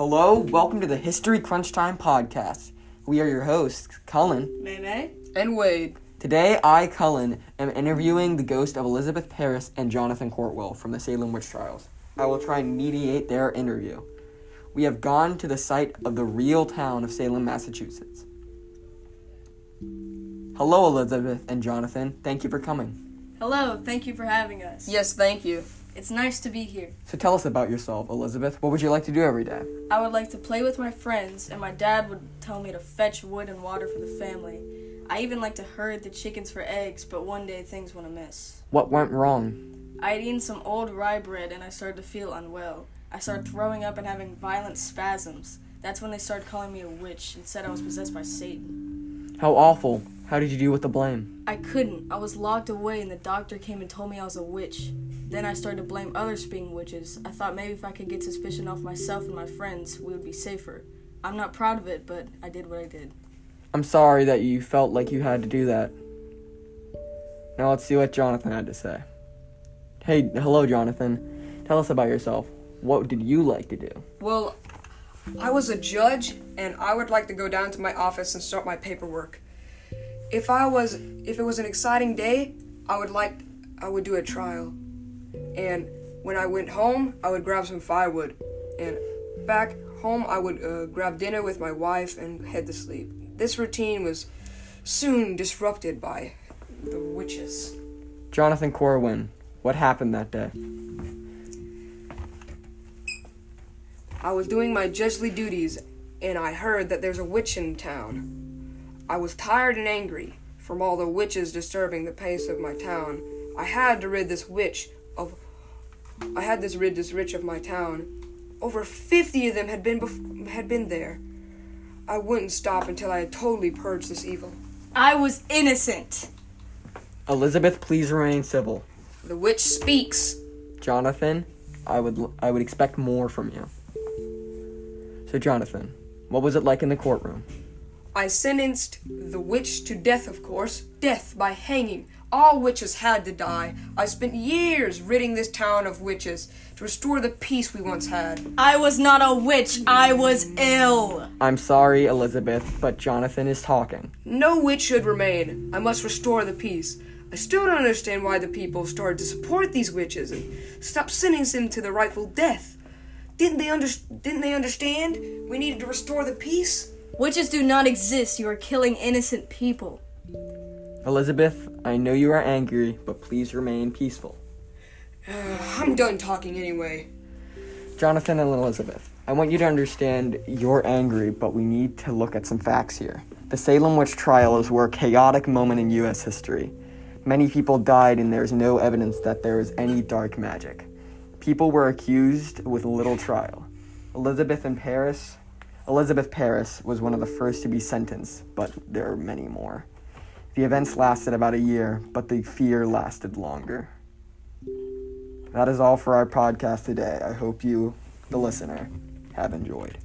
Hello, welcome to the History Crunch Time podcast. We are your hosts, Cullen. May May? And Wade. Today, I, Cullen, am interviewing the ghost of Elizabeth Parris and Jonathan Courtwell from the Salem witch trials. I will try and mediate their interview. We have gone to the site of the real town of Salem, Massachusetts. Hello, Elizabeth and Jonathan. Thank you for coming. Hello, thank you for having us. Yes, thank you. It's nice to be here. So tell us about yourself, Elizabeth. What would you like to do every day? I would like to play with my friends, and my dad would tell me to fetch wood and water for the family. I even like to herd the chickens for eggs, but one day things went amiss. What went wrong? I had eaten some old rye bread and I started to feel unwell. I started throwing up and having violent spasms. That's when they started calling me a witch and said I was possessed by Satan. How awful. How did you deal with the blame? I couldn't. I was locked away and the doctor came and told me I was a witch. Then I started to blame others for being witches. I thought maybe if I could get suspicion off myself and my friends, we would be safer. I'm not proud of it, but I did what I did. I'm sorry that you felt like you had to do that. Now let's see what Jonathan had to say. Hey, hello, Jonathan. Tell us about yourself. What did you like to do? Well, I was a judge, and I would like to go down to my office and start my paperwork. If I was, if it was an exciting day, I would like, I would do a trial. And when I went home, I would grab some firewood. And back home, I would uh, grab dinner with my wife and head to sleep. This routine was soon disrupted by the witches. Jonathan Corwin, what happened that day? I was doing my judgely duties, and I heard that there's a witch in town. I was tired and angry from all the witches disturbing the pace of my town. I had to rid this witch of. I had this rid this witch of my town. Over fifty of them had been bef- had been there. I wouldn't stop until I had totally purged this evil. I was innocent. Elizabeth, please remain civil. The witch speaks. Jonathan, I would I would expect more from you. So Jonathan, what was it like in the courtroom? I sentenced the witch to death, of course. Death by hanging. All witches had to die. I spent years ridding this town of witches to restore the peace we once had. I was not a witch. I was ill. I'm sorry, Elizabeth, but Jonathan is talking. No witch should remain. I must restore the peace. I still don't understand why the people started to support these witches and stop sentencing them to the rightful death. Didn't they under- didn't they understand we needed to restore the peace? Witches do not exist. You are killing innocent people. Elizabeth, I know you are angry, but please remain peaceful. I'm done talking anyway. Jonathan and Elizabeth, I want you to understand you're angry, but we need to look at some facts here. The Salem witch trials were a chaotic moment in U.S. history. Many people died, and there's no evidence that there was any dark magic. People were accused with little trial. Elizabeth and Parris, Elizabeth Parris was one of the first to be sentenced, but there are many more. The events lasted about a year, but the fear lasted longer. That is all for our podcast today. I hope you, the listener, have enjoyed.